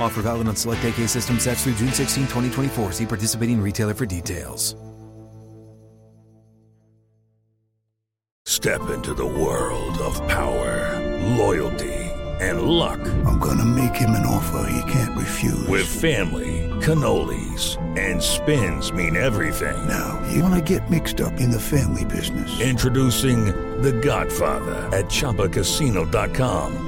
Offer valid on select AK system sets through June 16, 2024. See participating retailer for details. Step into the world of power, loyalty, and luck. I'm gonna make him an offer he can't refuse. With family, cannolis, and spins mean everything. Now, you wanna get mixed up in the family business. Introducing The Godfather at ChumbaCasino.com.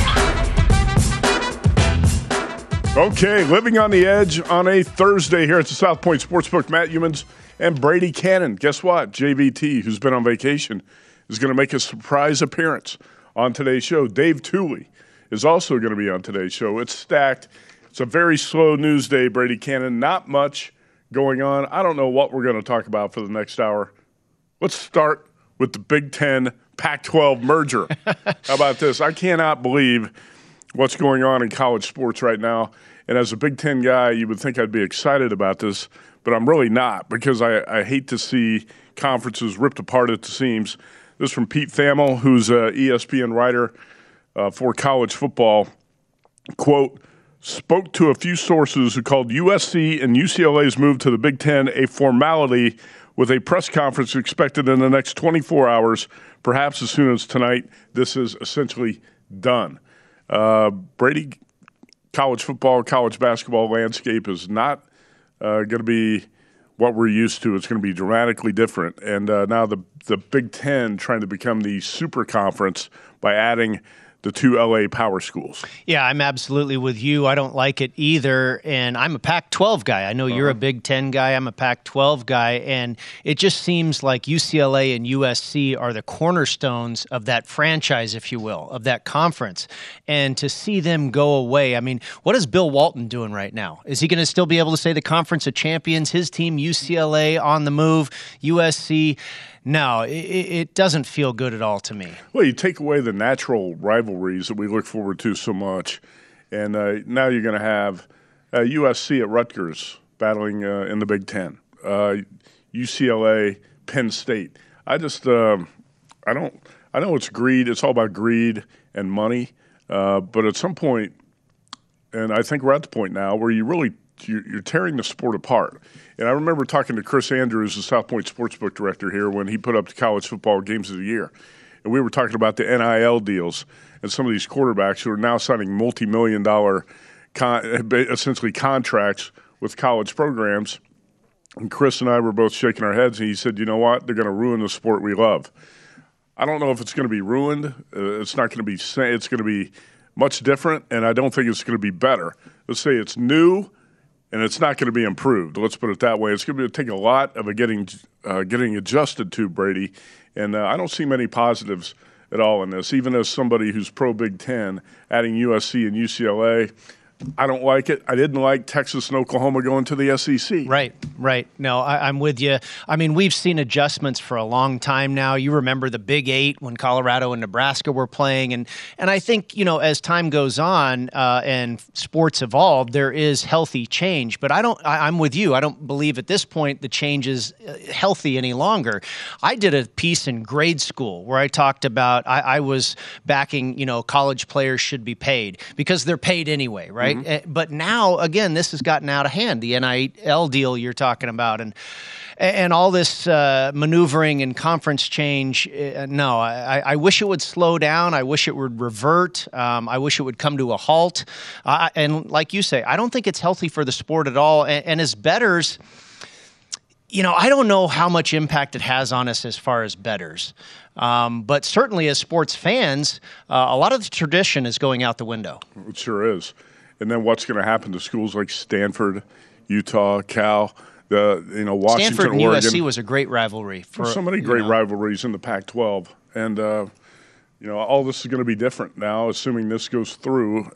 Okay, living on the edge on a Thursday here at the South Point Sportsbook. Matt Youmans and Brady Kannon. Guess what? JVT, who's been on vacation, is going to make a surprise appearance on today's show. Dave Tuley is also going to be on today's show. It's stacked. It's a very slow news day, Brady Kannon. Not much going on. I don't know what we're going to talk about for the next hour. Let's start with the Big Ten Pac 12 merger. How about this? I cannot believe what's going on in college sports right now. And as a Big Ten guy, you would think I'd be excited about this, but I'm really not because I, I hate to see conferences ripped apart at the seams. This is from Pete Thamel, who's an ESPN writer uh, for college football. Quote, spoke to a few sources who called USC and UCLA's move to the Big Ten a formality with a press conference expected in the next 24 hours, perhaps as soon as tonight. This is essentially done. Uh, Brady, college football, college basketball landscape is not uh, going to be what we're used to. It's going to be dramatically different. And uh, now the the Big Ten trying to become the super conference by adding the two LA power schools. Yeah, I'm absolutely with you. I don't like it either. And I'm a Pac 12 guy. I know uh-huh. you're a Big Ten guy. I'm a Pac 12 guy. And it just seems like UCLA and USC are the cornerstones of that franchise, if you will, of that conference. And to see them go away, I mean, what is Bill Walton doing right now? Is he going to still be able to say the conference of champions, his team, UCLA on the move, USC? No, it, it, doesn't feel good at all to me. Well, you take away the natural rivalries that we look forward to so much, and uh, now you're going to have uh, USC at Rutgers battling uh, in the Big Ten, UCLA, uh, Penn State. I just, um, I don't, I know it's greed. It's all about greed and money, uh, but at some point, and I think we're at the point now where you really you're tearing the sport apart. And I remember talking to Chris Andrews, the South Point Sportsbook director here, when he put up the college football games of the year. And we were talking about the NIL deals and some of these quarterbacks who are now signing multi million dollar, con- essentially contracts with college programs. And Chris and I were both shaking our heads, and he said, You know what? They're going to ruin the sport we love. I don't know if it's going to be ruined. Uh, it's not going to be, it's going to be much different, and I don't think it's going to be better. Let's say it's new and it's not going to be improved. Let's put it that way. It's going to take a lot of a getting uh, getting adjusted to Brady, and uh, I don't see many positives at all in this. Even as somebody who's pro Big Ten, adding USC and UCLA, I don't like it. I didn't like Texas and Oklahoma going to the SEC. Right, right. No, I, am with you. I mean, we've seen adjustments for a long time now. You remember the Big Eight when Colorado and Nebraska were playing, and and I think you know as time goes on uh, and sports evolve, there is healthy change. But I don't. I, am with you. I don't believe at this point the change is uh, healthy any longer. I did a piece in grade school where I talked about I, I was backing you know college players should be paid because they're paid anyway, right? Right? Mm-hmm. But now, again, this has gotten out of hand. The NIL deal you're talking about, and and all this uh, maneuvering and conference change. Uh, no, I, I, wish it would slow down. I wish it would revert. Um, I wish it would come to a halt. Uh, and like you say, I don't think it's healthy for the sport at all. And, and as bettors you know, I don't know how much impact it has on us as far as bettors. Um, but certainly as sports fans, uh, a lot of the tradition is going out the window. It sure is and then what's going to happen to schools like Stanford, Utah, Cal, the you know Washington, Stanford and Oregon. USC was a great rivalry. For so many great know. rivalries in the Pac-12, and uh, you know all this is going to be different now, assuming this goes through.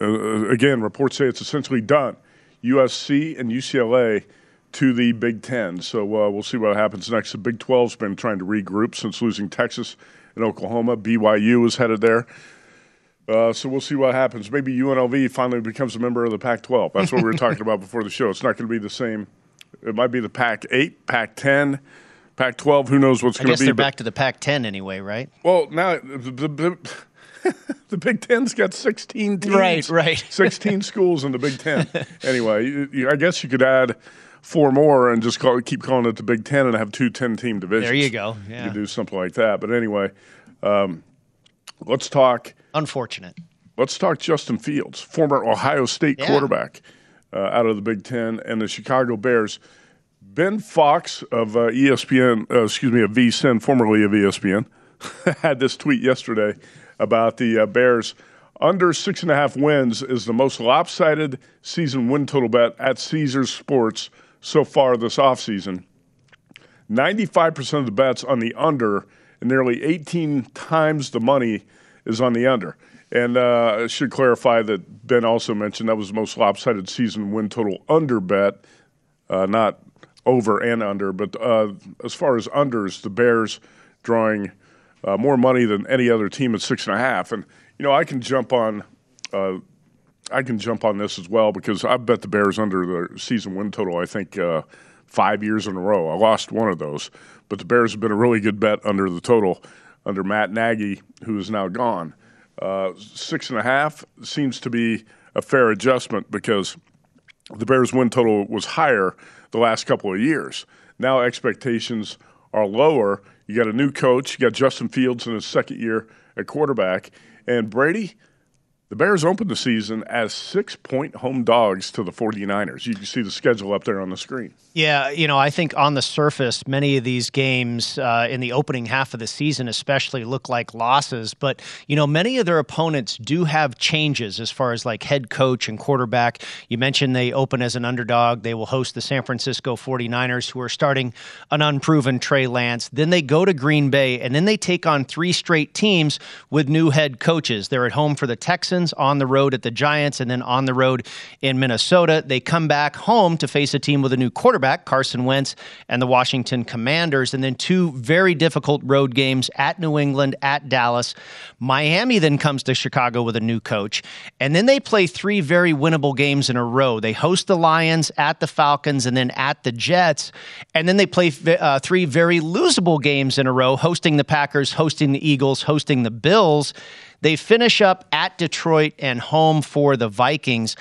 Uh, uh again, reports say it's essentially done. USC and UCLA to the Big Ten. So uh, we'll see what happens next. The Big 12's been trying to regroup since losing Texas and Oklahoma. BYU is headed there. Uh, so we'll see what happens. Maybe UNLV finally becomes a member of the Pac-12. That's what we were talking about before the show. It's not going to be the same. It might be the Pac-8, Pac-10, Pac-12. Who knows what's going to be? they're back to the Pac-10 anyway, right? Well, now the, the, the, the Big Ten's got 16 teams. Right, right. 16 schools in the Big Ten. Anyway, you, you, I guess you could add four more and just call, keep calling it the Big Ten and have two 10-team divisions. There you go. Yeah. You could do something like that. But anyway, um, let's talk – Unfortunate. Let's talk Justin Fields, former Ohio State yeah. quarterback uh, out of the Big Ten and the Chicago Bears. Ben Fox of uh, ESPN, uh, excuse me, of VSIN, formerly of ESPN, had this tweet yesterday about the uh, Bears. Under six and a half wins is the most lopsided season win total bet at Caesars Sports so far this offseason. 95% of the bets on the under and nearly 18 times the money is on the under. And uh, I should clarify that Ben also mentioned that was the most lopsided season win total under bet, uh, not over and under. But uh, as far as unders, the Bears drawing uh, more money than any other team at six and a half. And you know, I can jump on. Uh, I can jump on this as well because I bet the Bears under the season win total. I think uh, five years in a row. I lost one of those, but the Bears have been a really good bet under the total under Matt Nagy, who is now gone. Uh, six and a half seems to be a fair adjustment because the Bears' win total was higher the last couple of years. Now expectations are lower. You got a new coach. You got Justin Fields in his second year at quarterback, and Brady the Bears opened the season as six point home dogs to the 49ers. You can see the schedule up there on the screen. Yeah, you know, I think on the surface, many of these games uh, in the opening half of the season, especially, look like losses. But, you know, many of their opponents do have changes as far as like head coach and quarterback. You mentioned they open as an underdog. They will host the San Francisco 49ers, who are starting an unproven Trey Lance. Then they go to Green Bay, and then they take on three straight teams with new head coaches. They're at home for the Texans on the road at the Giants, and then on the road in Minnesota. They come back home to face a team with a new quarterback, Carson Wentz, and the Washington Commanders, and then two very difficult road games at New England, at Dallas. Miami then comes to Chicago with a new coach, and then they play three very winnable games in a row. They host the Lions, at the Falcons, and then at the Jets, and then they play uh, three very losable games in a row, hosting the Packers, hosting the Eagles, hosting the Bills. They finish up at Detroit and home for the Vikings.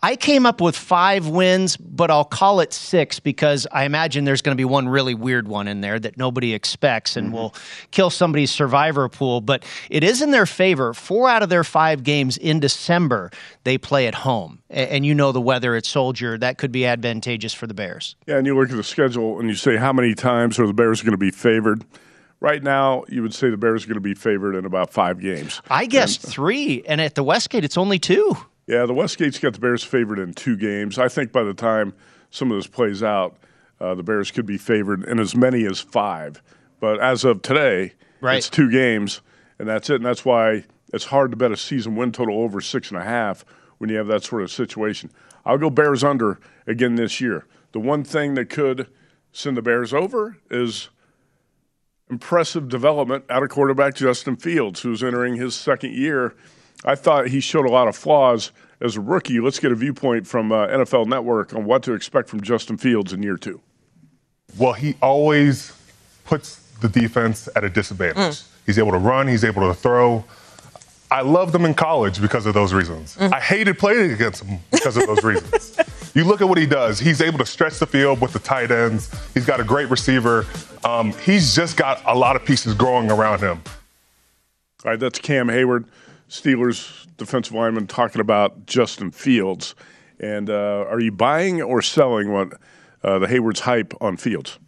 I came up with five wins, but I'll call it six because I imagine there's going to be one really weird one in there that nobody expects and mm-hmm. will kill somebody's survivor pool. But it is in their favor. Four out of their five games in December, they play at home. And you know the weather at Soldier, that could be advantageous for the Bears. Yeah, and you look at the schedule and you say, how many times are the Bears going to be favored? Right now, you would say the Bears are going to be favored in about five games. I guess and, three, and at the Westgate, it's only two. Yeah, the Westgate's got the Bears favored in two games. I think by the time some of this plays out, uh, the Bears could be favored in as many as five. But as of today, right. it's two games, and that's it. And that's why it's hard to bet a season win total over six and a half when you have that sort of situation. I'll go Bears under again this year. The one thing that could send the Bears over is impressive development out of quarterback Justin Fields, who's entering his second year. I thought he showed a lot of flaws as a rookie. Let's get a viewpoint from uh, NFL Network on what to expect from Justin Fields in year two. Well, he always puts the defense at a disadvantage. Mm. He's able to run, he's able to throw. I loved him in college because of those reasons. Mm. I hated playing against him because of those reasons. You look at what he does. He's able to stretch the field with the tight ends. He's got a great receiver. Um, he's just got a lot of pieces growing around him. All right, that's Cam Heyward, Steelers defensive lineman, talking about Justin Fields. And uh, are you buying or selling what uh, the Heyward's hype on Fields?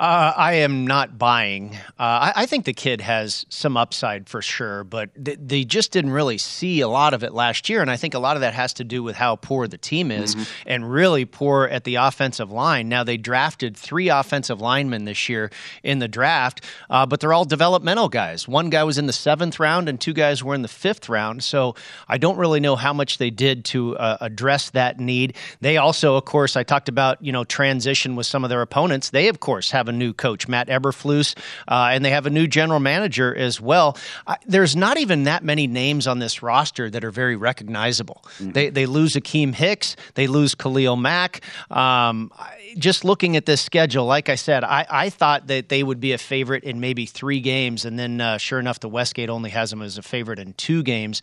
Uh, I am not buying. Uh, I, I, think the kid has some upside for sure, but th- they just didn't really see a lot of it last year. And I think a lot of that has to do with how poor the team is mm-hmm. and really poor at the offensive line. Now, they drafted three offensive linemen this year in the draft, uh, but they're all developmental guys. One guy was in the seventh round, and two guys were in the fifth round. So I don't really know how much they did to uh, address that need. They also, of course, I talked about, you know, transition with some of their opponents. They, of course, have a new coach, Matt Eberflus, uh, and they have a new general manager as well. I, there's not even that many names on this roster that are very recognizable. Mm-hmm. They, they lose Akiem Hicks, they lose Khalil Mack. Um, just looking at this schedule, like I said, I, I thought that they would be a favorite in maybe three games, and then uh, sure enough, the Westgate only has them as a favorite in two games.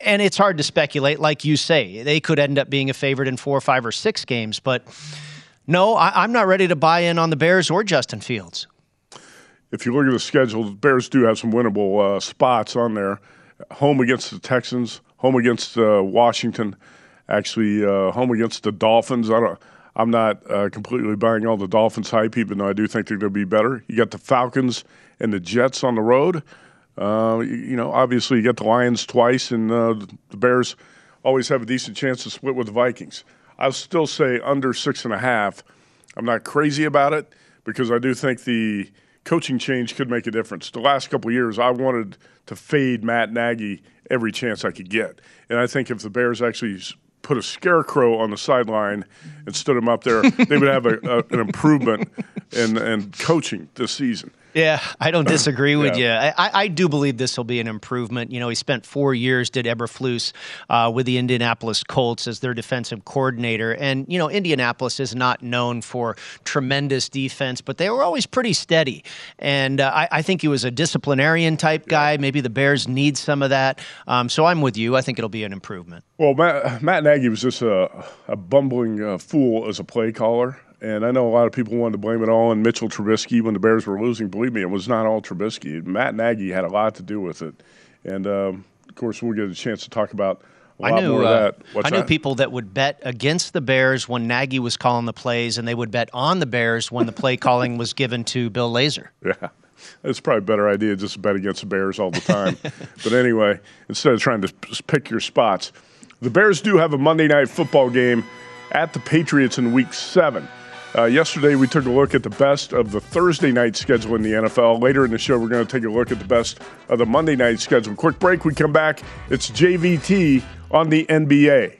And it's hard to speculate, like you say, they could end up being a favorite in four, five, or six games, but no, I, am not ready to buy in on the Bears or Justin Fields. If you look at the schedule, the Bears do have some winnable uh, spots on there. Home against the Texans, home against uh, Washington, actually uh, home against the Dolphins. I don't. I'm not uh, completely buying all the Dolphins hype, even though I do think they're going to be better. You got the Falcons and the Jets on the road. Uh, you, you, know, obviously you got the Lions twice, and uh, the Bears always have a decent chance to split with the Vikings. I'll still say under six and a half. I'm not crazy about it because I do think the coaching change could make a difference. The last couple years, I wanted to fade Matt Nagy every chance I could get, and I think if the Bears actually put a scarecrow on the sideline and stood him up there, they would have a, a, an improvement in, in coaching this season. Yeah, I don't disagree with yeah. you. I, I, do believe this will be an improvement. You know, he spent four years, did Eberflus, uh, with the Indianapolis Colts as their defensive coordinator. And, you know, Indianapolis is not known for tremendous defense, but they were always pretty steady. And uh, I, I, think he was a disciplinarian type guy. Maybe the Bears need some of that. Um, so I'm with you. I think it'll be an improvement. Well, Matt, Matt Nagy was just a, a bumbling uh, fool as a play caller. And I know a lot of people wanted to blame it all on Mitchell Trubisky when the Bears were losing. Believe me, it was not all Trubisky. Matt Nagy had a lot to do with it. And um, of course, we'll get a chance to talk about a I lot knew, more of that. What's I knew that? people that would bet against the Bears when Nagy was calling the plays, and they would bet on the Bears when the play calling was given to Bill Lazor. Yeah. It's probably a better idea just to bet against the Bears all the time. but anyway, instead of trying to pick your spots, the Bears do have a Monday night football game at the Patriots in week seven. Uh, yesterday, we took a look at the best of the Thursday night schedule in the NFL. Later in the show, we're going to take a look at the best of the Monday night schedule. Quick break, we come back. It's JVT on the NBA.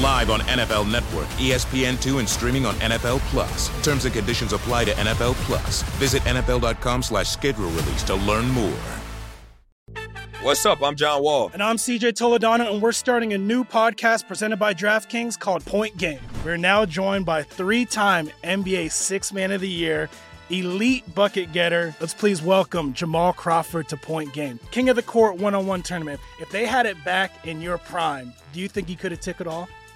Live on NFL Network, ESPN2, and streaming on NFL Plus. Terms and conditions apply to NFL Plus. Visit NFL.com slash schedule release to learn more. What's up? I'm John Wall. And I'm CJ Toledano, and we're starting a new podcast presented by DraftKings called Point Game. We're now joined by three time NBA Six Man of the Year, elite bucket getter. Let's please welcome Jamal Crawford to Point Game. King of the Court one on one tournament. If they had it back in your prime, do you think he could have took it all?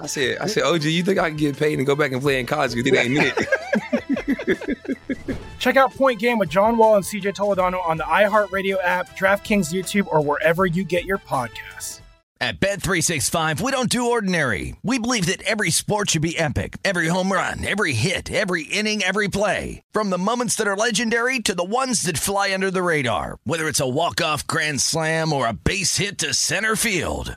I said, I said, OG, you think I can get paid and go back and play in college? Because it ain't it. Check out Point Game with John Wall and CJ Toledano on the iHeartRadio app, DraftKings YouTube, or wherever you get your podcasts. At Bet365, we don't do ordinary. We believe that every sport should be epic. Every home run, every hit, every inning, every play. From the moments that are legendary to the ones that fly under the radar. Whether it's a walk-off grand slam or a base hit to center field.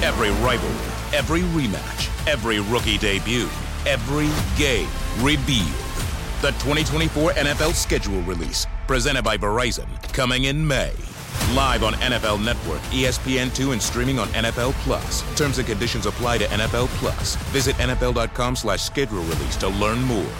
Every rivalry, every rematch, every rookie debut, every game revealed. The 2024 NFL schedule release, presented by Verizon, coming in May. Live on NFL Network, E ESPN2, and streaming on NFL Plus. Terms and conditions apply to NFL Plus. Visit NFL.com slash schedule release to learn more.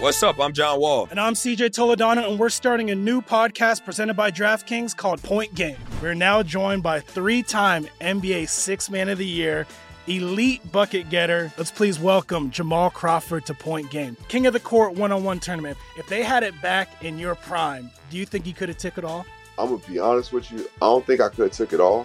What's up? I'm John Wall. And I'm CJ Toledano, and we're starting a new podcast presented by DraftKings called Point Game. We're now joined by three time NBA Six Man of the Year, elite bucket getter. Let's please welcome Jamal Crawford to Point Game. King of the Court one on one tournament. If they had it back in your prime, do you think he could have took it all? I'm to be honest with you. I don't think I could have took it all,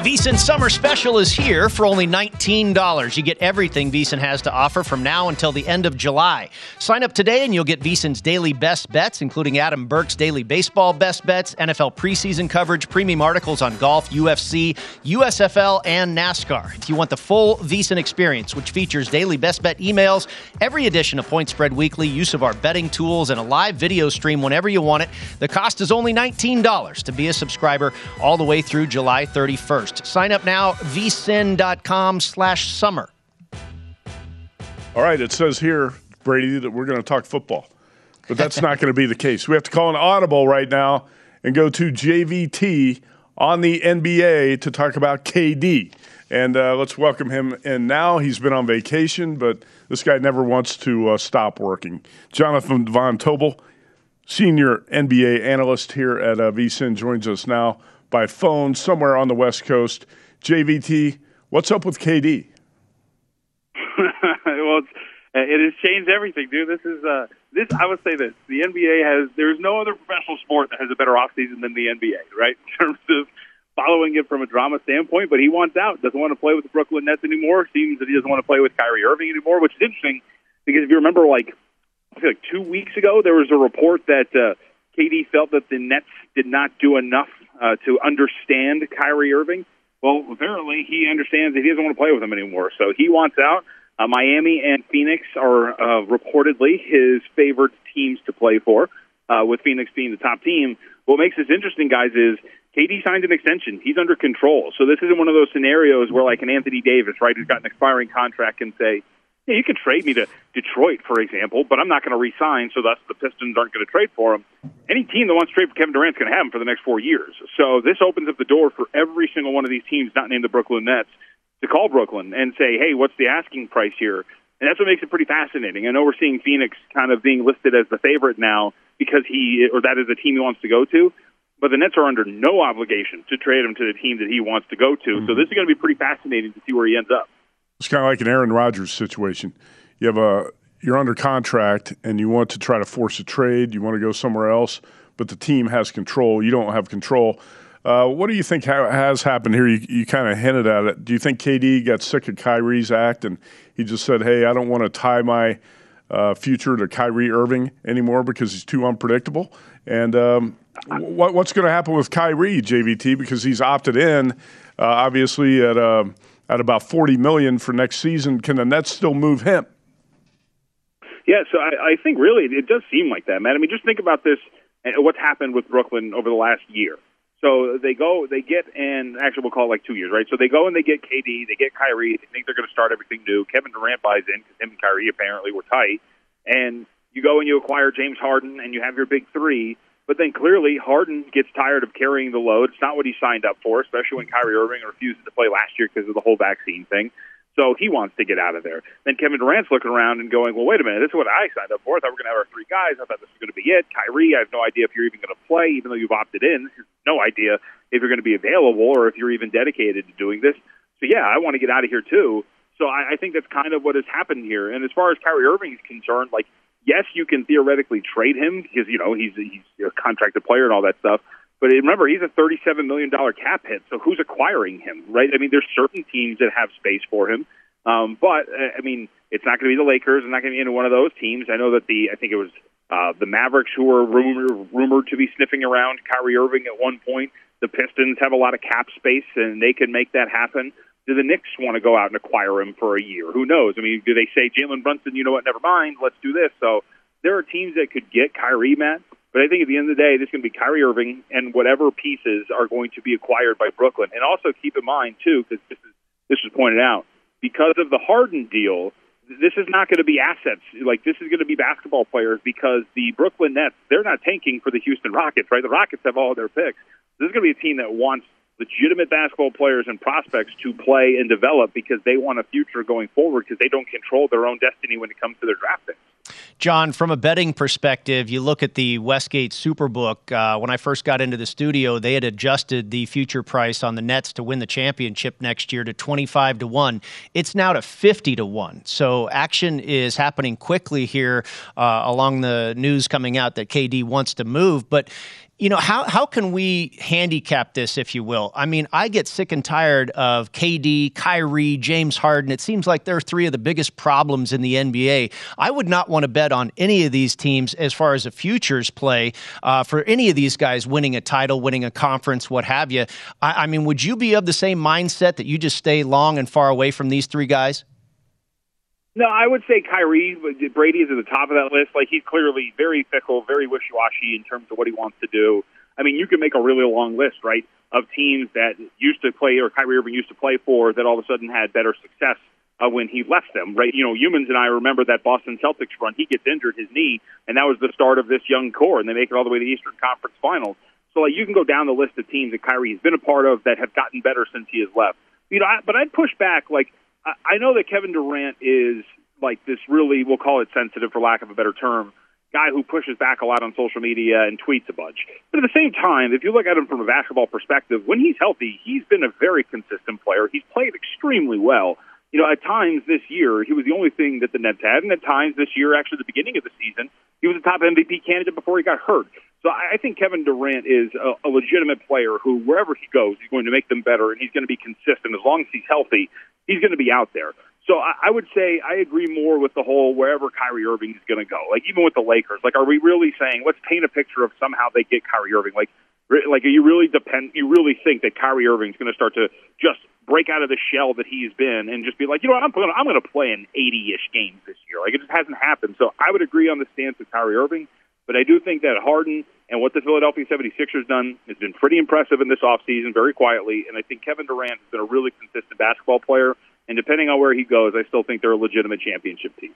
VSiN Summer Special is here for only $19. You get everything VSiN has to offer from now until the end of July. Sign up today and you'll get VSiN's daily best bets, including Adam Burke's daily baseball best bets, NFL preseason coverage, premium articles on golf, UFC, USFL, and NASCAR. If you want the full VSiN experience, which features daily best bet emails, every edition of Point Spread Weekly, use of our betting tools, and a live video stream whenever you want it, the cost is only $19 to be a subscriber all the way through July 31st. Coast. Sign up now, vsin.com slash summer. All right, it says here, Brady, that we're going to talk football, but that's not going to be the case. We have to call an audible right now and go to JVT on the NBA to talk about KD. And uh, let's welcome him in now. He's been on vacation, but this guy never wants to uh, stop working. Jonathan Von Tobel, senior NBA analyst here at uh, VSIN, joins us now by phone somewhere on the West Coast. JVT, what's up with KD? well, it has changed everything, dude. This is uh, this. I would say this: the NBA has. There's no other professional sport that has a better offseason than the NBA, right? In terms of following it from a drama standpoint. But he wants out. Doesn't want to play with the Brooklyn Nets anymore. Seems that he doesn't want to play with Kyrie Irving anymore, which is interesting because if you remember, like I feel like two weeks ago, there was a report that uh, KD felt that the Nets did not do enough uh, to understand Kyrie Irving. Well, apparently he understands that he doesn't want to play with him anymore, so he wants out. Uh, Miami and Phoenix are uh, reportedly his favorite teams to play for, uh, with Phoenix being the top team. What makes this interesting, guys, is KD signed an extension. He's under control. So this isn't one of those scenarios where, like, an Anthony Davis, right, who's got an expiring contract, can say, yeah, you can trade me to Detroit, for example, but I'm not going to re-sign, so thus the Pistons aren't going to trade for him. Any team that wants to trade for Kevin Durant's going to have him for the next four years. So this opens up the door for every single one of these teams not named the Brooklyn Nets to call Brooklyn and say, hey, what's the asking price here? And that's what makes it pretty fascinating. I know we're seeing Phoenix kind of being listed as the favorite now because he, or that is the team he wants to go to. But the Nets are under no obligation to trade him to the team that he wants to go to. Mm-hmm. So this is going to be pretty fascinating to see where he ends up. It's kind of like an Aaron Rodgers situation. You have a you're under contract and you want to try to force a trade. You want to go somewhere else, but the team has control. You don't have control. Uh, what do you think ha- has happened here? You, you kind of hinted at it. Do you think KD got sick of Kyrie's act and he just said, "Hey, I don't want to tie my uh, future to Kyrie Irving anymore because he's too unpredictable"? And um, what, what's going to happen with Kyrie, JVT, because he's opted in, uh, obviously at uh, at about forty million for next season? Can the Nets still move him? Yeah, so I, I think really it does seem like that, man. I mean, just think about this and what's happened with Brooklyn over the last year. So they go, they get, and actually we'll call it like two years, right? So they go and they get KD, they get Kyrie. They think they're going to start everything new. Kevin Durant buys in because him and Kyrie apparently were tight. And you go and you acquire James Harden, and you have your big three. But then clearly Harden gets tired of carrying the load. It's not what he signed up for, especially when Kyrie Irving refuses to play last year because of the whole vaccine thing. So he wants to get out of there. Then Kevin Durant's looking around and going, well, wait a minute, this is what I signed up for. I thought we are going to have our three guys. I thought this was going to be it. Kyrie, I have no idea if you're even going to play, even though you've opted in. No idea if you're going to be available or if you're even dedicated to doing this. So, yeah, I want to get out of here, too. So I, I think that's kind of what has happened here. And as far as Kyrie Irving is concerned, like, yes, you can theoretically trade him because, you know, he's, he's a contracted player and all that stuff. But remember, he's a $37 million cap hit, so who's acquiring him, right? I mean, there's certain teams that have space for him. Um, but, uh, I mean, it's not going to be the Lakers. It's not going to be any one of those teams. I know that the, I think it was uh, the Mavericks who were rumored, rumored to be sniffing around Kyrie Irving at one point. The Pistons have a lot of cap space, and they can make that happen. Do the Knicks want to go out and acquire him for a year? Who knows? I mean, do they say Jalen Brunson? You know what? Never mind. Let's do this. So there are teams that could get Kyrie, Matt. But I think at the end of the day, this is going to be Kyrie Irving and whatever pieces are going to be acquired by Brooklyn. And also keep in mind too, because this is this was pointed out, because of the Harden deal, this is not going to be assets. Like this is going to be basketball players because the Brooklyn Nets they're not tanking for the Houston Rockets, right? The Rockets have all their picks. This is going to be a team that wants legitimate basketball players and prospects to play and develop because they want a future going forward because they don't control their own destiny when it comes to their draft picks. John, from a betting perspective, you look at the Westgate Superbook. Uh, when I first got into the studio, they had adjusted the future price on the Nets to win the championship next year to 25 to 1. It's now to 50 to 1. So action is happening quickly here uh, along the news coming out that KD wants to move. But you know how how can we handicap this if you will? I mean i get sick and tired of kd kyrie james harden. It seems like they're three of the biggest problems in the nba i would not want to bet on any of these teams as far as a futures play uh, for any of these guys winning a title winning a conference what have you. I, I mean would you be of the same mindset that you just stay long and far away from these three guys no, I would say Kyrie. Brady is at the top of that list. Like he's clearly very fickle, very wishy-washy in terms of what he wants to do. I mean, you can make a really long list, right? of teams that used to play or Kyrie Irving used to play for that all of a sudden had better success uh, when he left them. Right? You know, Youmans and I remember that Boston Celtics run. He gets injured his knee, and that was the start of this young core, and they make it all the way to the Eastern Conference Finals. So like you can go down the list of teams that Kyrie's been a part of that have gotten better since he has left. You know, I, but I'd push back. Like I, know that Kevin Durant is like this really, we'll call it sensitive for lack of a better term, guy who pushes back a lot on social media and tweets a bunch. But at the same time, if you look at him from a basketball perspective, when he's healthy, he's been a very consistent player. He's played extremely well. You know, at times this year, he was the only thing that the Nets had, and at times this year, actually, the beginning of the season, he was a top MVP candidate before he got hurt. So I think Kevin Durant is a, a legitimate player who, wherever he goes, he's going to make them better, and he's going to be consistent. As long as he's healthy, he's going to be out there. So I, I would say I agree more with the whole wherever Kyrie Irving is going to go. Like even with the Lakers, like are we really saying let's paint a picture of somehow they get Kyrie Irving? Like like you really depend you really think that Kyrie Irving is going to start to just break out of the shell that he's been and just be like, you know what, I'm going I'm going to play in 80ish games this year. Like it just hasn't happened. So I would agree on the stance of Kyrie Irving. But I do think that Harden and what the Philadelphia 76ers done has been pretty impressive in this offseason, very quietly. And I think Kevin Durant has been a really consistent basketball player. And depending on where he goes, I still think they're a legitimate championship team.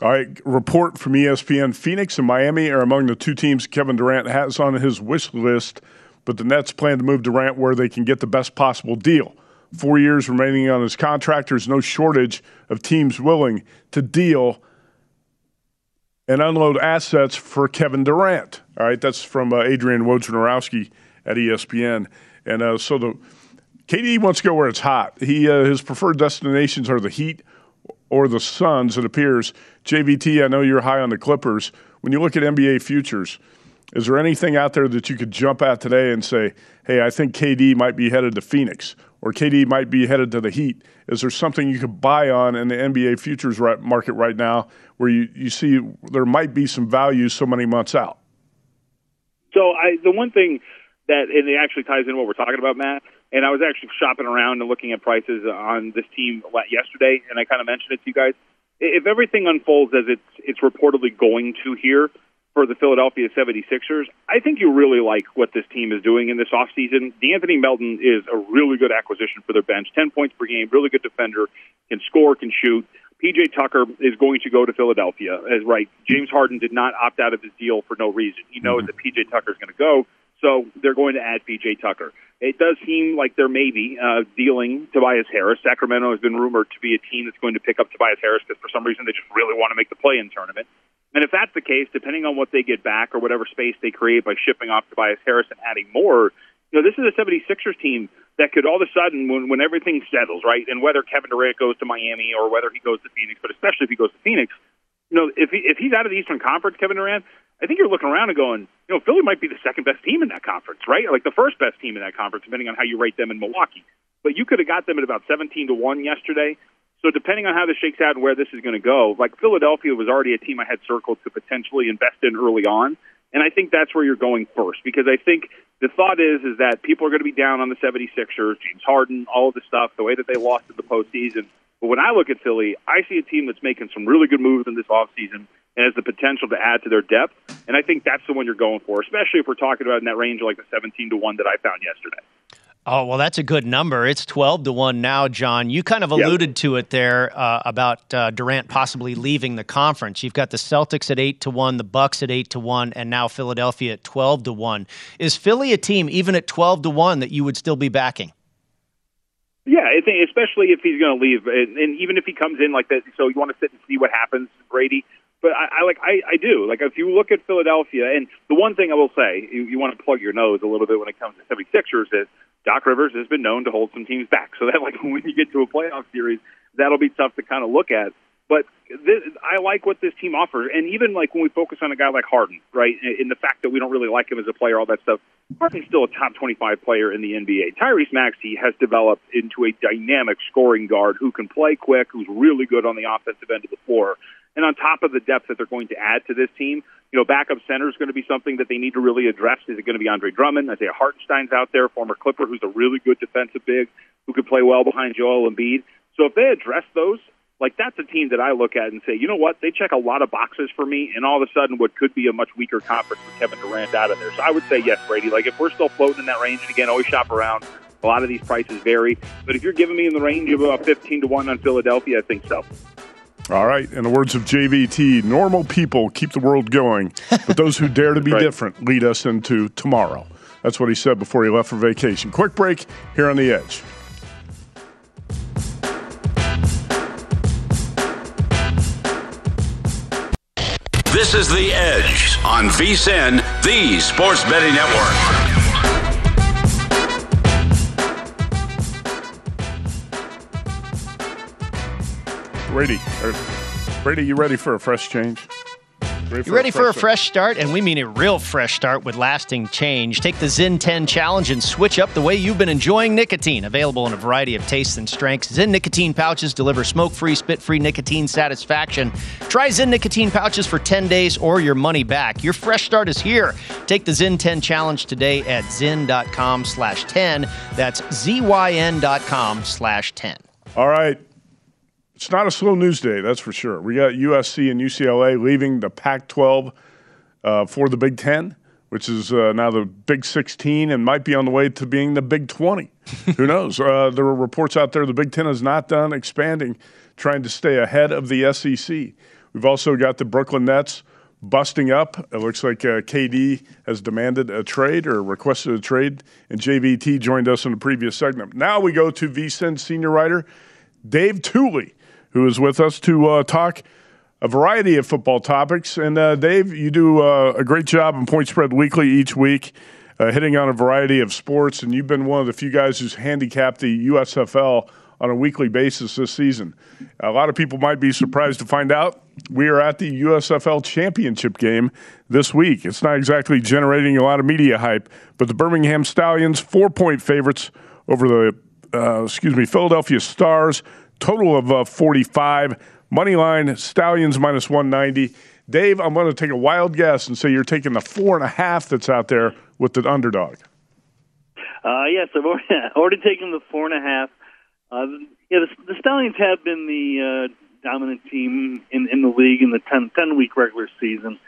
All right, report from ESPN Phoenix and Miami are among the two teams Kevin Durant has on his wish list, but the Nets plan to move Durant where they can get the best possible deal. Four years remaining on his contract, there's no shortage of teams willing to deal and unload assets for Kevin Durant. All right, that's from uh, Adrian Wojnarowski at ESPN. And uh, so the KD wants to go where it's hot. He uh, his preferred destinations are the Heat or the Suns. It appears. JVT, I know you're high on the Clippers. When you look at NBA futures, is there anything out there that you could jump at today and say, "Hey, I think KD might be headed to Phoenix or KD might be headed to the Heat"? Is there something you could buy on in the NBA futures market right now where you, you see there might be some value so many months out? So I, the one thing that and it actually ties in what we're talking about, Matt and I was actually shopping around and looking at prices on this team yesterday, and I kind of mentioned it to you guys. If everything unfolds as it's it's reportedly going to here for the Philadelphia 76ers, I think you really like what this team is doing in this offseason. De'Anthony Melton is a really good acquisition for their bench. 10 points per game, really good defender, can score, can shoot. PJ Tucker is going to go to Philadelphia. As right, James Harden did not opt out of his deal for no reason. He knows mm-hmm. that PJ Tucker is going to go, so they're going to add PJ Tucker. It does seem like they're maybe uh, dealing Tobias Harris. Sacramento has been rumored to be a team that's going to pick up Tobias Harris because for some reason they just really want to make the play-in tournament. And if that's the case, depending on what they get back or whatever space they create by shipping off Tobias Harris and adding more, you know, this is a 76ers team that could all of a sudden, when, when everything settles, right, and whether Kevin Durant goes to Miami or whether he goes to Phoenix, but especially if he goes to Phoenix, you know, if he, if he's out of the Eastern Conference, Kevin Durant, I think you're looking around and going, you know, Philly might be the second best team in that conference, right? Like the first best team in that conference, depending on how you rate them in Milwaukee. But you could have got them at about 17 to 1 yesterday. So depending on how this shakes out and where this is going to go, like Philadelphia was already a team I had circled to potentially invest in early on. And I think that's where you're going first because I think the thought is is that people are going to be down on the 76ers, James Harden, all of the stuff, the way that they lost in the postseason. But when I look at Philly, I see a team that's making some really good moves in this offseason and has the potential to add to their depth. And I think that's the one you're going for, especially if we're talking about in that range of like the 17 to 1 that I found yesterday. Oh, well, that's a good number. It's 12 to 1 now, John. You kind of alluded yep. to it there uh, about uh, Durant possibly leaving the conference. You've got the Celtics at 8 to 1, the Bucks at 8 to 1, and now Philadelphia at 12 to 1. Is Philly a team, even at 12 to 1, that you would still be backing? Yeah, I think especially if he's going to leave, and, and even if he comes in like that. So you want to sit and see what happens, Brady. But I, I like I, I do like if you look at Philadelphia, and the one thing I will say, you, you want to plug your nose a little bit when it comes to 76ers is Doc Rivers has been known to hold some teams back. So that like when you get to a playoff series, that'll be tough to kind of look at. But this, I like what this team offers, and even like when we focus on a guy like Harden, right, in the fact that we don't really like him as a player, all that stuff. Harden's still a top 25 player in the NBA. Tyrese Maxey has developed into a dynamic scoring guard who can play quick, who's really good on the offensive end of the floor. And on top of the depth that they're going to add to this team, you know, backup center is going to be something that they need to really address. Is it going to be Andre Drummond? Isaiah Hartenstein's out there, former Clipper, who's a really good defensive big who could play well behind Joel Embiid. So if they address those, like that's a team that I look at and say, you know what, they check a lot of boxes for me, and all of a sudden, what could be a much weaker conference with Kevin Durant out of there. So I would say yes, Brady. Like if we're still floating in that range, and again, always shop around. A lot of these prices vary, but if you're giving me in the range of about 15 to one on Philadelphia, I think so. All right. In the words of JVT, normal people keep the world going, but those who dare to be right. different lead us into tomorrow. That's what he said before he left for vacation. Quick break here on the Edge. This is The Edge on VSIN, the Sports Betting Network. Brady, er, Brady, you ready for a fresh change? Ready you ready for a fresh start? And we mean a real fresh start with lasting change. Take the Zyn 10 challenge and switch up the way you've been enjoying nicotine. Available in a variety of tastes and strengths, Zyn nicotine pouches deliver smoke free, spit free nicotine satisfaction. Try Zyn nicotine pouches for 10 days or your money back. Your fresh start is here. Take the Zyn 10 challenge today at zyn.com slash 10. That's zyn.com slash 10. All right. It's not a slow news day, that's for sure. We got USC and UCLA leaving the Pac 12 uh, for the Big Ten, which is uh, now the Big 16 and might be on the way to being the Big 20. Who knows? Uh, there are reports out there the Big Ten is not done expanding, trying to stay ahead of the SEC. We've also got the Brooklyn Nets busting up. It looks like uh, KD has demanded a trade or requested a trade, and JVT joined us in the previous segment. Now we go to VSIN senior writer Dave Tuley who is with us to uh, talk a variety of football topics. And uh, Dave, you do uh, a great job on Point Spread Weekly each week, uh, hitting on a variety of sports. And you've been one of the few guys who's handicapped the USFL on a weekly basis this season. A lot of people might be surprised to find out we are at the USFL championship game this week. It's not exactly generating a lot of media hype, but the Birmingham Stallions, four point favorites over the uh, excuse me, Philadelphia Stars, total of uh, 45. Money line, Stallions minus 190. Dave, I'm going to take a wild guess and say you're taking the four and a half that's out there with the underdog. Uh, yes, I've already, already taken the four and a half. Uh, yeah, the, the Stallions have been the uh, dominant team in, in the league in the 10, 10 week regular season.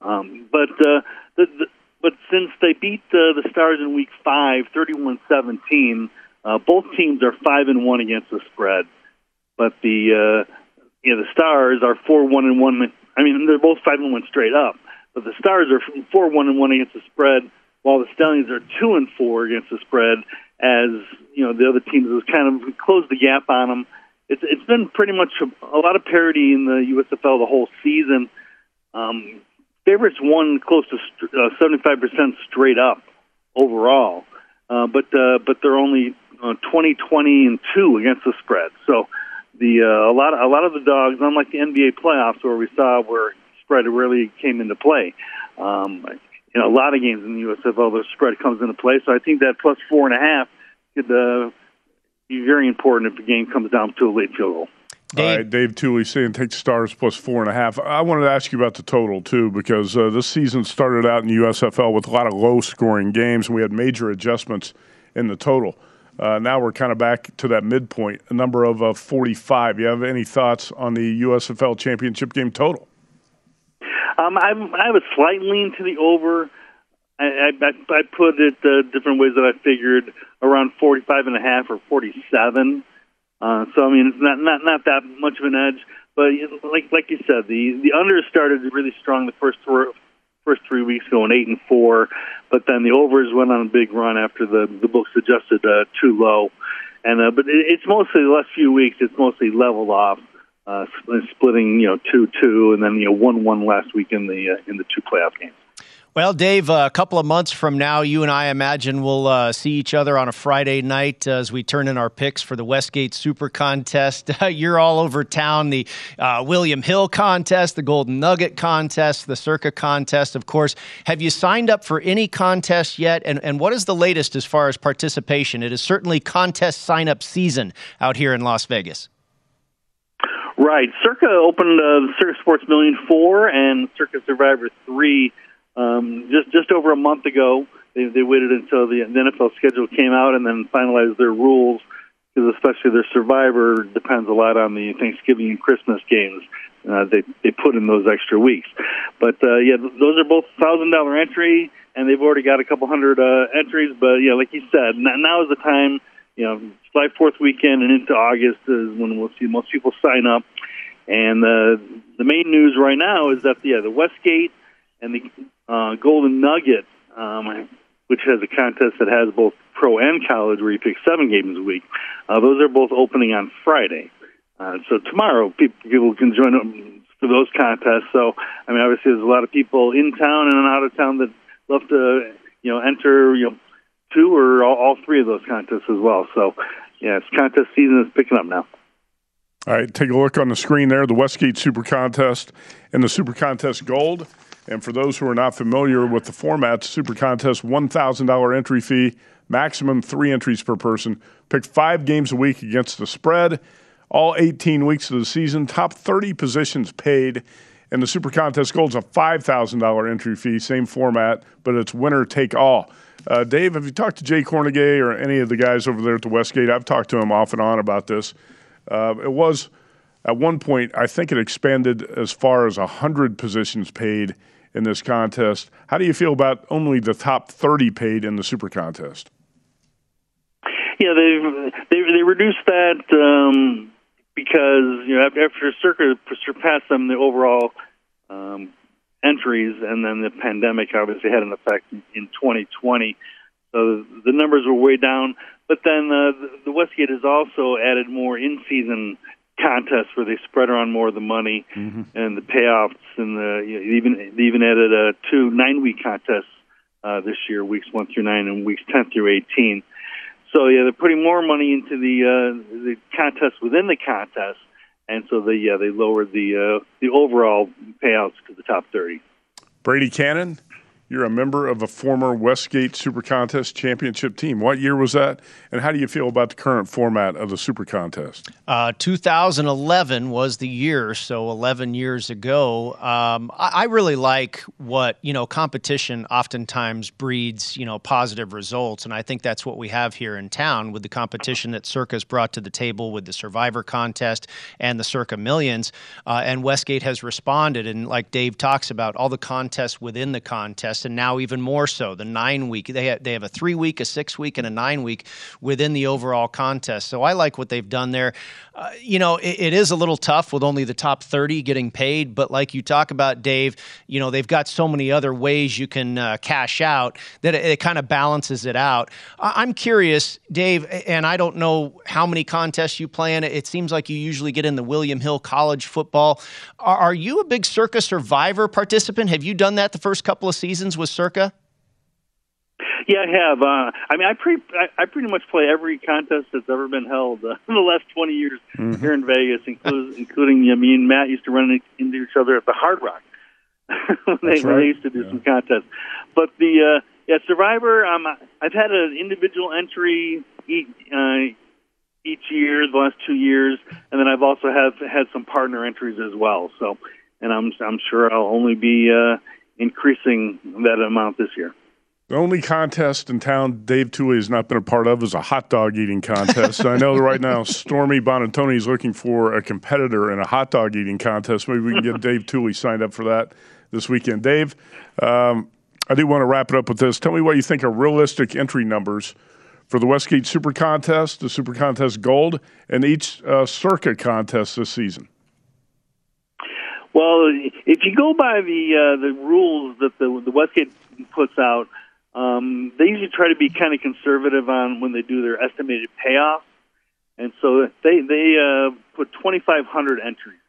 Um, but uh, the, the, but since they beat uh, the Stars in week five, 31 17, uh, both teams are 5 and 1 against the spread but the uh, you know the Stars are four one and one. I mean, they're both five and one straight up, but the Stars are four one and one against the spread, while the Stallions are two and four against the spread. As you know, the other teams have kind of closed the gap on them. It's it's been pretty much a, a lot of parity in the USFL the whole season. Um, favorites won close to uh, seventy five percent straight up overall, uh, but uh, but they're only uh, 20, 20, and two against the spread. So the uh, a lot of, a lot of the dogs, unlike the NBA playoffs where we saw where spread really came into play. Um, you know, a lot of games in the USFL, the spread comes into play. So I think that plus four and a half could uh, be very important if the game comes down to a late field goal. Dave. All right, Dave Tuley saying take the stars plus four and a half. I wanted to ask you about the total too, because uh, this season started out in the USFL with a lot of low scoring games, and we had major adjustments in the total. Uh, now we're kind of back to that midpoint, a number of uh, 45. You have any thoughts on the USFL championship game total? Um, I'm, I have a slight lean to the over. I, I, I put it uh, different ways that I figured around 45 and a half or 47. Uh, so I mean, it's not not not that much of an edge, but like like you said, the the under started really strong the first first three weeks going eight and four, but then the overs went on a big run after the the books adjusted uh, too low, and uh, but it, it's mostly the last few weeks it's mostly leveled off, uh, splitting you know two two and then you know one one last week in the uh, in the two playoff games. Well, Dave, a couple of months from now, you and I imagine we'll uh, see each other on a Friday night uh, as we turn in our picks for the Westgate Super Contest. you're all over town. The uh, William Hill Contest, the Golden Nugget Contest, the Circa Contest, of course. Have you signed up for any contest yet? And, and what is the latest as far as participation? It is certainly contest sign up season out here in Las Vegas. Right. Circa opened uh, Circa Sports Million 4 and Circa Survivor 3 um, just just over a month ago, they, they waited until the, the NFL schedule came out and then finalized their rules because especially their survivor depends a lot on the Thanksgiving and Christmas games. Uh, they they put in those extra weeks, but uh, yeah, those are both thousand dollar entry, and they've already got a couple hundred uh, entries. But yeah, like you said, now, is the time. You know, July Fourth weekend and into August is when we'll see most people sign up. And uh, the main news right now is that yeah, the Westgate and the uh, Golden Nugget, um, which has a contest that has both pro and college, where you pick seven games a week. Uh, those are both opening on Friday. Uh, so tomorrow, people, can join up for those contests. So, I mean, obviously, there's a lot of people in town and out of town that love to, you know, enter, you know, two or all, all three of those contests as well. So, yeah, it's contest season is picking up now. All right, take a look on the screen there, the Westgate Super Contest and the Super Contest Gold. And for those who are not familiar with the format, Super Contest $1,000 entry fee, maximum three entries per person. Pick five games a week against the spread all 18 weeks of the season. Top 30 positions paid. And the Super Contest Gold is a $5,000 entry fee, same format, but it's winner take all. Uh, Dave, have you talked to Jay Kornegay or any of the guys over there at the Westgate? I've talked to him off and on about this. Uh, it was at one point, I think it expanded as far as 100 positions paid in this contest. How do you feel about only the top 30 paid in the Super Contest? Yeah, they've they they reduced that um, because you know after Circa surpassed them the overall um, entries, and then the pandemic obviously had an effect in 2020. So the numbers were way down. But then uh, the Westgate has also added more in-season contests where they spread around more of the money mm-hmm. and the payoffs, and the you know, even they even added uh, two nine-week contests uh, this year, weeks one through nine and weeks ten through eighteen. So yeah, they're putting more money into the uh, the contest within the contest, and so they yeah they lowered the uh, the overall payouts to the top thirty. Brady Kannon, you're a member of a former Westgate Super Contest championship team. What year was that? And how do you feel about the current format of the Super Contest? Uh, 2011 was the year, so 11 years ago. Um, I, I, really like what, you know, competition oftentimes breeds, you know, positive results. And I think that's what we have here in town with the competition that Circa's brought to the table with the Survivor Contest and the Circa Millions. Uh, and Westgate has responded. And like Dave talks about, all the contests within the contest contest, and now even more so the nine week. They have, they have a three week, a six week, and a nine week within the overall contest. So I like what they've done there. Uh, you know, it, it is a little tough with only the top 30 getting paid, but like you talk about, Dave, you know, they've got so many other ways you can uh, cash out that it, it kind of balances it out. I- I'm curious, Dave, and I don't know how many contests you play in. It seems like you usually get in the William Hill College football. Are, are you a big Circa Survivor participant? Have you done that the first couple of seasons with Circa? Yeah, I have. Uh, I mean, I, pretty I, I pretty much play every contest that's ever been held uh, in the last 20 years mm-hmm. here in Vegas, including, including I mean, Matt used to run into each other at the Hard Rock when, they, right. when they used to do yeah. some contests. But the uh, yeah, Survivor, um, I've had an individual entry each, uh, each year, the last two years, and then I've also have had some partner entries as well. So, and I'm I'm sure I'll only be uh, increasing that amount this year. The only contest in town Dave Tuley has not been a part of is a hot dog eating contest. I know right now Stormy Buonantony is looking for a competitor in a hot dog eating contest. Maybe we can get Dave Tuley signed up for that this weekend. Dave, um, I do want to wrap it up with this. Tell me what you think are realistic entry numbers for the Westgate Super Contest, the Super Contest Gold, and each uh, Circa contest this season. Well, if you go by the uh, the rules that the, the Westgate puts out, um, they usually try to be kind of conservative on when they do their estimated payoff, and so they they uh, put 2,500 entries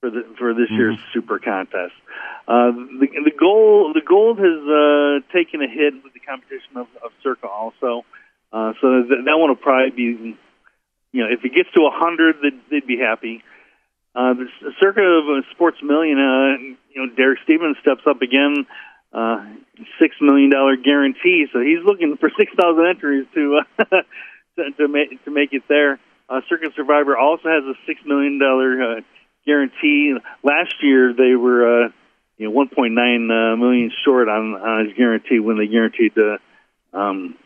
for the for this mm-hmm. year's Super Contest. Uh, the the goal the gold has uh, taken a hit with the competition of, of Circa also, uh, so that, that one will probably be, you know, if it gets to 100, they'd, they'd be happy. Uh, the Circa of Sports Million, uh, you know, Derek Stevens steps up again uh, six million dollar guarantee. So he's looking for six thousand entries to uh, to, to make to make it there. Uh, Circa Survivor also has a six million dollar uh, guarantee. Last year they were uh, you know one point nine uh, million short on, on his guarantee when they guaranteed the um,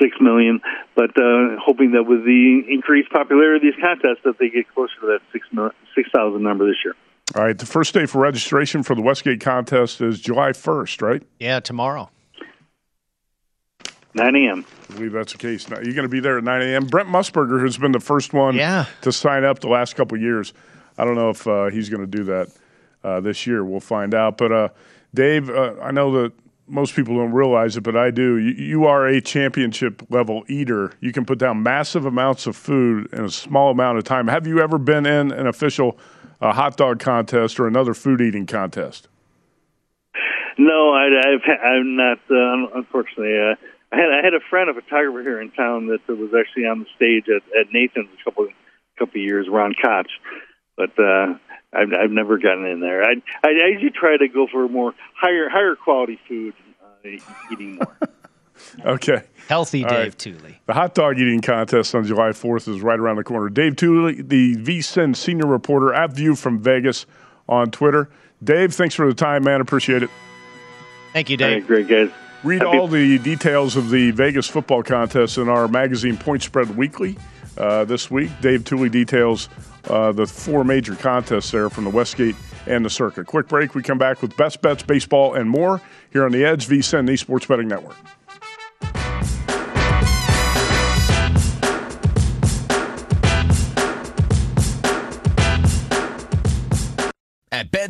six million. But uh, hoping that with the increased popularity of these contests, that they get closer to that six mil- six thousand number this year. All right, the first day for registration for the Westgate contest is July 1st, right? Yeah, tomorrow. 9 a.m. I believe that's the case. Now, you're going to be there at 9 a.m. Brent Musburger, who's been the first one Yeah. to sign up the last couple of years. I don't know if uh, he's going to do that uh, this year. We'll find out. But uh, Dave, uh, I know that most people don't realize it, but I do. You, you are a championship level eater. You can put down massive amounts of food in a small amount of time. Have you ever been in an official uh, hot dog contest or another food eating contest? No, I, I've I'm not. Uh, unfortunately, uh, I had I had a friend, a photographer here in town that was actually on the stage at, at Nathan's a couple couple of years, Ron Koch. But uh, I've I've never gotten in there. I I, I usually try to go for more higher higher quality food, uh, eating more. Okay. Healthy All Dave right. Tuley. The hot dog eating contest on July 4th is right around the corner. Dave Tuley, the VSIN senior reporter at View from Vegas on Twitter. Dave, thanks for the time, man. Appreciate it. Thank you, All right, Dave. great guys. Read Happy- all the details of the Vegas football contest in our magazine Point Spread Weekly uh, this week. Dave Tuley details uh, the four major contests there from the Westgate and the Circa. Quick break. We come back with best bets, baseball, and more here on the Edge VSIN, the Sports Betting Network.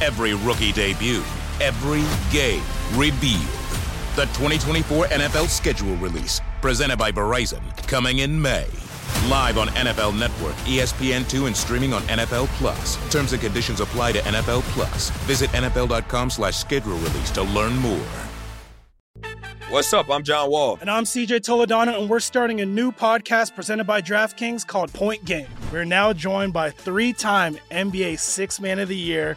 every rookie debut, every game revealed. The 2024 NFL schedule release, presented by Verizon, coming in May. Live on NFL Network, E ESPN2, and streaming on NFL Plus. Terms and conditions apply to NFL Plus. Visit NFL.com slash schedule release to learn more. What's up? I'm John Wall. And I'm CJ Toledano, and we're starting a new podcast presented by DraftKings called Point Game. We're now joined by three time NBA Six Man of the Year,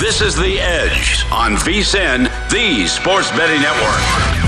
This is The Edge on VSIN, the Sports Betting Network.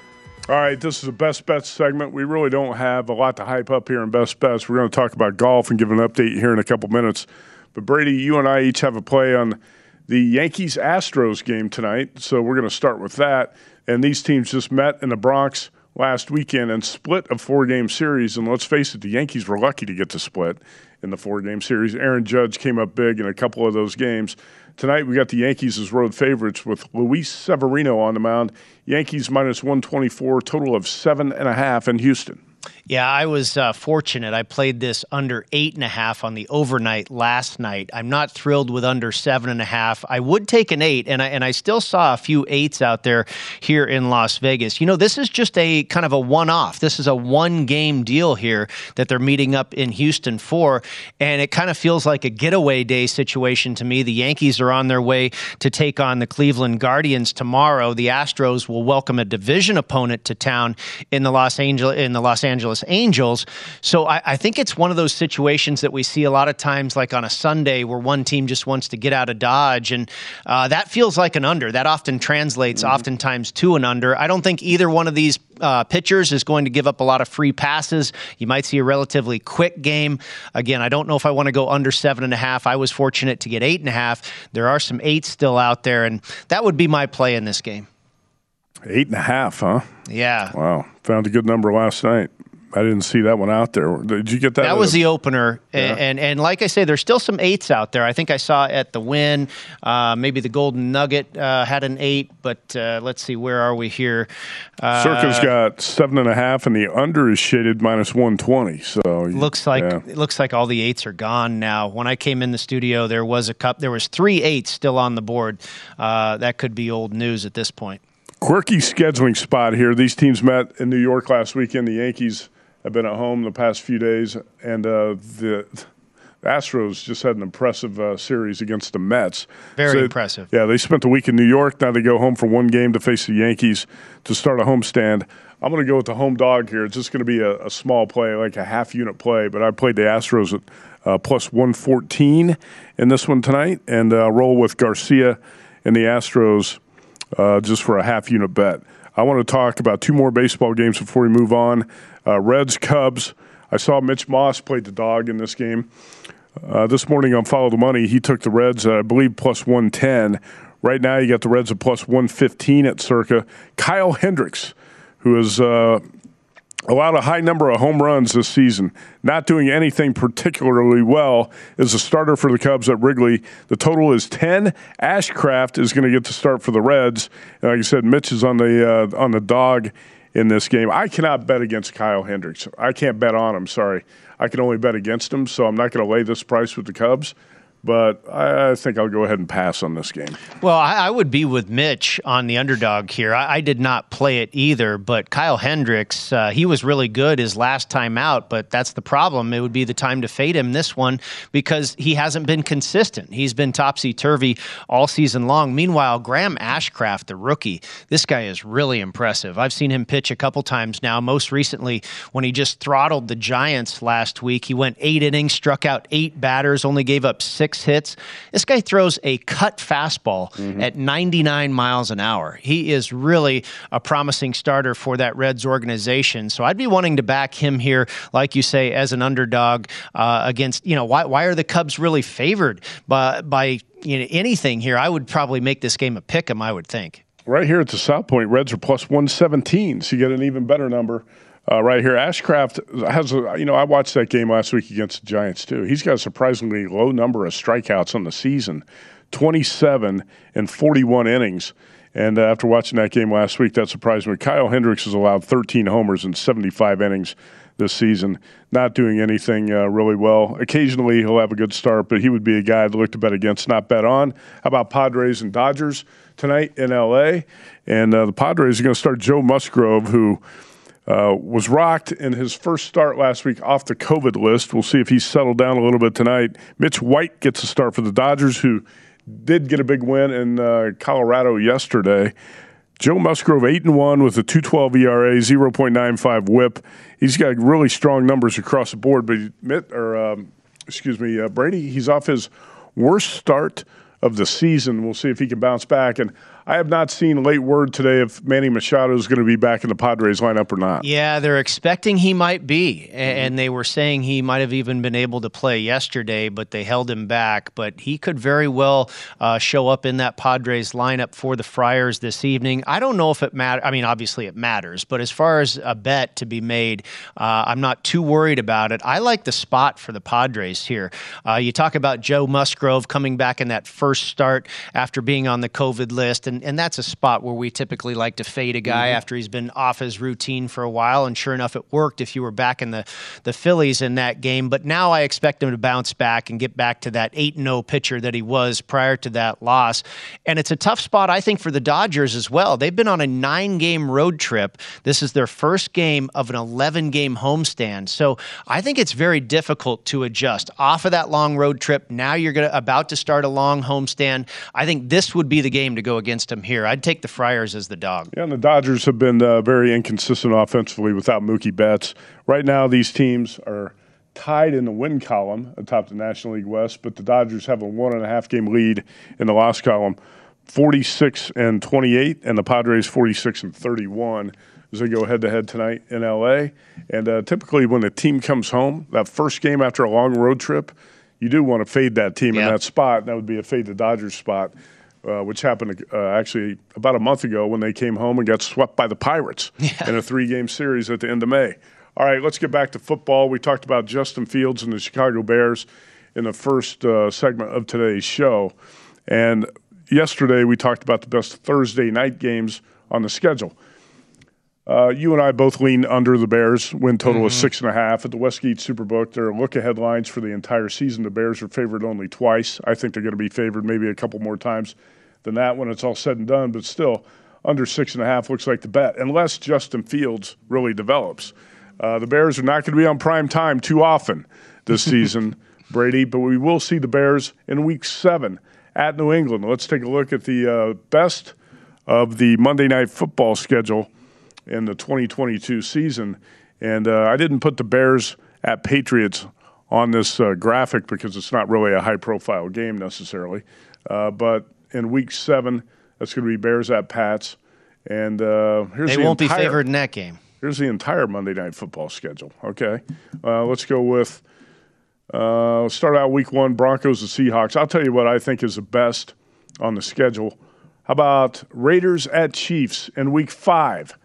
All right, this is a best bets segment. We really don't have a lot to hype up here in best bets. We're going to talk about golf and give an update here in a couple minutes. But Brady, you and I each have a play on the Yankees Astros game tonight, so we're going to start with that. And these teams just met in the Bronx last weekend and split a four game series. And let's face it, the Yankees were lucky to get to split in the four game series. Aaron Judge came up big in a couple of those games. Tonight we got the Yankees as road favorites with Luis Severino on the mound. Yankees minus 124, total of seven and a half in Houston. Yeah, I was uh, fortunate. I played this under eight and a half on the overnight last night. I'm not thrilled with under seven and a half. I would take an eight, and I and I still saw a few eights out there here in Las Vegas. You know, this is just a kind of a one-off. This is a one-game deal here that they're meeting up in Houston for, and it kind of feels like a getaway day situation to me. The Yankees are on their way to take on the Cleveland Guardians tomorrow. The Astros will welcome a division opponent to town in the Los Angeles in the Los Angeles Angels. So I, I think it's one of those situations that we see a lot of times, like on a Sunday, where one team just wants to get out of Dodge, and uh, that feels like an under. That often translates, oftentimes, to an under. I don't think either one of these uh, pitchers is going to give up a lot of free passes. You might see a relatively quick game. Again, I don't know if I want to go under seven and a half. I was fortunate to get eight and a half. There are some eights still out there, and that would be my play in this game. Eight and a half, huh? Yeah. Wow. Found a good number last night. I didn't see that one out there. Did you get that? That was the opener, Yeah. and, and and like I say, there's still some eights out there. I think I saw at the win, uh, maybe the Golden Nugget uh, had an eight, but uh, let's see, where are we here? Uh, Circa's got seven and a half, and the under is shaded minus 120. So Looks like yeah. it looks like all the eights are gone now. When I came in the studio, there was a cup. There was three eights still on the board. Uh, that could be old news at this point. quirky scheduling spot here. These teams met in New York last weekend. The Yankees have been at home the past few days, and uh, the Astros just had an impressive uh, series against the Mets. Very So- impressive. Yeah, they spent the week in New York. Now they go home for one game to face the Yankees to start a homestand. I'm going to go with the home dog here. It's just going to be a, a small play, like a half unit play, but I played the Astros at uh, plus 114 in this one tonight and uh, roll with Garcia and the Astros uh, just for a half unit bet. I want to talk about two more baseball games before we move on. Uh, Reds Cubs. I saw Mitch Moss played the dog in this game. Uh, this morning on Follow the Money, he took the Reds, uh, I believe, plus 110. Right now, you got the Reds at plus 115 at circa. Kyle Hendricks, who has uh, allowed a high number of home runs this season, not doing anything particularly well, is a starter for the Cubs at Wrigley. The total is 10. Ashcraft is going to get the start for the Reds. And like I said, Mitch is on the, uh, on the dog in this game. I cannot bet against Kyle Hendricks. I can't bet on him, sorry. I can only bet against him, so I'm not going to lay this price with the Cubs but I, think I'll go ahead and pass on this game. Well, I, I would be with Mitch on the underdog here. I, I, did not play it either, but Kyle Hendricks, uh, he was really good his last time out, but that's the problem. It would be the time to fade him this one because he hasn't been consistent. He's been topsy turvy all season long. Meanwhile, Graham Ashcraft, the rookie, this guy is really impressive. I've seen him pitch a couple times now, most recently when he just throttled the Giants last week. He went eight innings, struck out eight batters, only gave up six six hits. This guy throws a cut fastball mm-hmm. at 99 miles an hour. He is really a promising starter for that Reds organization. So I'd be wanting to back him here, like you say, as an underdog uh, against, you know, why, why are the Cubs really favored by, by you know, anything here? I would probably make this game a pick 'em, I would think. Right here at the South Point, Reds are plus 117, so you get an even better number uh, right here. Ashcraft has, a, you know, I watched that game last week against the Giants too. He's got a surprisingly low number of strikeouts on the season 27 and 41 innings. And uh, after watching that game last week, that surprised me. Kyle Hendricks has allowed 13 homers in 75 innings this season, not doing anything uh, really well. Occasionally he'll have a good start, but he would be a guy I'd look to bet against, not bet on. How about Padres and Dodgers tonight in LA? And uh, the Padres are going to start Joe Musgrove, who uh, was rocked in his first start last week off the COVID list. We'll see if he's settled down a little bit tonight. Mitch White gets a start for the Dodgers, who did get a big win in uh, Colorado yesterday. Joe Musgrove, 8 and 1 with a 212 ERA, 0.95 whip. He's got really strong numbers across the board, but Mitt, or um, excuse me, uh, Brady, he's off his worst start of the season. We'll see if he can bounce back. And I have not seen late word today if Manny Machado is going to be back in the Padres lineup or not. Yeah, they're expecting he might be, mm-hmm. and they were saying he might have even been able to play yesterday, but they held him back. But he could very well uh, show up in that Padres lineup for the Friars this evening. I don't know if it matters. I mean, obviously it matters, but as far as a bet to be made, uh, I'm not too worried about it. I like the spot for the Padres here. Uh, you talk about Joe Musgrove coming back in that first start after being on the COVID list and, and that's a spot where we typically like to fade a guy mm-hmm. after he's been off his routine for a while. And sure enough, it worked if you were back in the, the Phillies in that game. But now I expect him to bounce back and get back to that 8 0 pitcher that he was prior to that loss. And it's a tough spot, I think, for the Dodgers as well. They've been on a nine game road trip. This is their first game of an 11 game homestand. So I think it's very difficult to adjust off of that long road trip. Now you're gonna, about to start a long homestand. I think this would be the game to go against against them here. I'd take the Friars as the dog. Yeah, and the Dodgers have been uh, very inconsistent offensively without Mookie Betts. Right now, these teams are tied in the win column atop the National League West, but the Dodgers have a one and a half game lead in the loss column, 46 and 28, and the Padres 46 and 31 as they go head to head tonight in LA. And uh, typically, when a team comes home, that first game after a long road trip, you do want to fade that team yep. in that spot. That would be a fade the Dodgers spot uh, which happened uh, actually about a month ago when they came home and got swept by the Pirates yeah. in a three game series at the end of May. All right, let's get back to football. We talked about Justin Fields and the Chicago Bears in the first uh, segment of today's show. And yesterday we talked about the best Thursday night games on the schedule. Uh, you and I both lean under the Bears. Win total mm-hmm. is six and a half at the Westgate Superbook. There are look ahead lines for the entire season. The Bears are favored only twice. I think they're going to be favored maybe a couple more times than that when it's all said and done. But still, under six and a half looks like the bet, unless Justin Fields really develops. Uh, the Bears are not going to be on prime time too often this season, Brady, but we will see the Bears in Week Seven at New England. Let's take a look at the uh, best of the Monday Night Football schedule in the 2022 season. And uh, I didn't put the Bears at Patriots on this uh, graphic because it's not really a high profile game necessarily. Uh, but in week seven, that's going to be Bears at Pats. And uh, here's they the won't entire, be favored in that game. Here's the entire Monday Night Football schedule. Okay, uh, let's go with. Uh, start out week one, Broncos and Seahawks. I'll tell you what I think is the best on the schedule. How about Raiders at Chiefs in week five?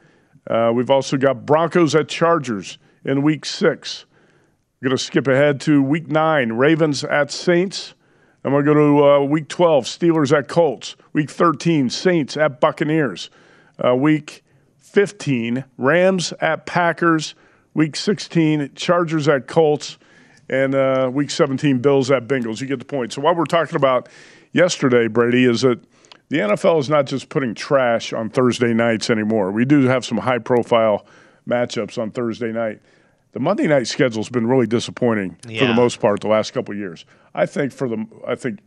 Uh, we've also got Broncos at Chargers in week six. We're going to skip ahead to week nine, Ravens at Saints. We're going to go to uh, week 12, Steelers at Colts. Week 13, Saints at Buccaneers. Uh, week 15, Rams at Packers. Week 16, Chargers at Colts. And uh, week 17, Bills at Bengals. You get the point. So, what we're talking about yesterday, Brady, is that the NFL is not just putting trash on Thursday nights anymore. We do have some high profile matchups on Thursday night. The Monday night schedule has been really disappointing for the most part the last couple of years. I think for the I think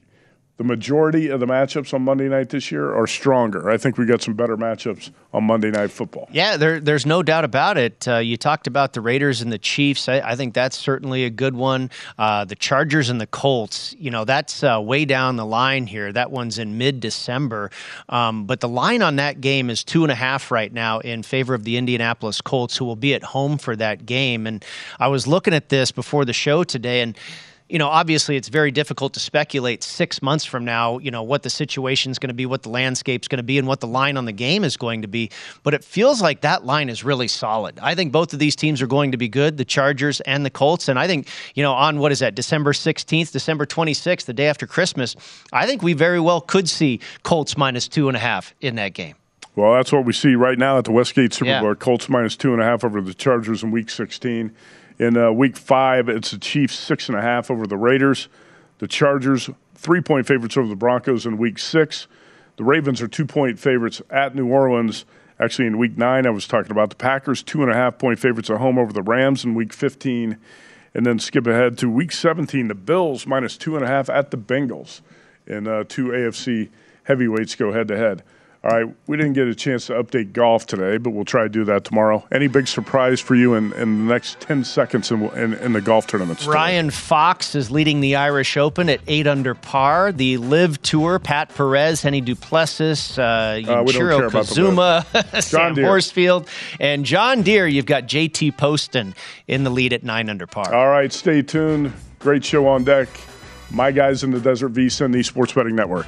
the majority of the matchups on Monday night this year are stronger. I think we got some better matchups on Monday night football. Yeah, there, there's no doubt about it. Uh, you talked about the Raiders and the Chiefs. I, I think that's certainly a good one. Uh, the Chargers and the Colts, you know, that's uh, way down the line here. That one's in mid December. Um, but the line on that game is two and a half right now in favor of the Indianapolis Colts, who will be at home for that game. And I was looking at this before the show today, and you know, obviously it's very difficult to speculate six months from now, you know, what the situation's going to be, what the landscape's going to be, and what the line on the game is going to be. But it feels like that line is really solid. I think both of these teams are going to be good, the Chargers and the Colts. And I think, you know, on what is that, December 16th, December 26th, the day after Christmas, I think we very well could see Colts minus two and a half in that game. Well, that's what we see right now at the Westgate Super Yeah. Bowl. Colts minus two and a half over the Chargers in Week 16. In uh, Week Five, it's the Chiefs six and a half over the Raiders. The Chargers three point favorites over the Broncos in Week Six. The Ravens are two point favorites at New Orleans. Actually, in Week Nine, I was talking about the Packers two and a half point favorites at home over the Rams in Week 15. And then skip ahead to Week 17, the Bills minus two and a half at the Bengals. And uh, two AFC heavyweights go head to head. All right, we didn't get a chance to update golf today, but we'll try to do that tomorrow. Any big surprise for you in, in the next 10 seconds in, in, in the golf tournaments? today? Ryan Fox is leading the Irish Open at eight under par. The LIV Tour, Pat Perez, Hennie du Plessis, uh, Uh, Yujiro care Kazuma, Sam Deere. Horsfield, and John Deere. You've got JT Poston in the lead at nine under par. All right, stay tuned. Great show on deck. My guys in the Desert VSIN the Sports Betting Network.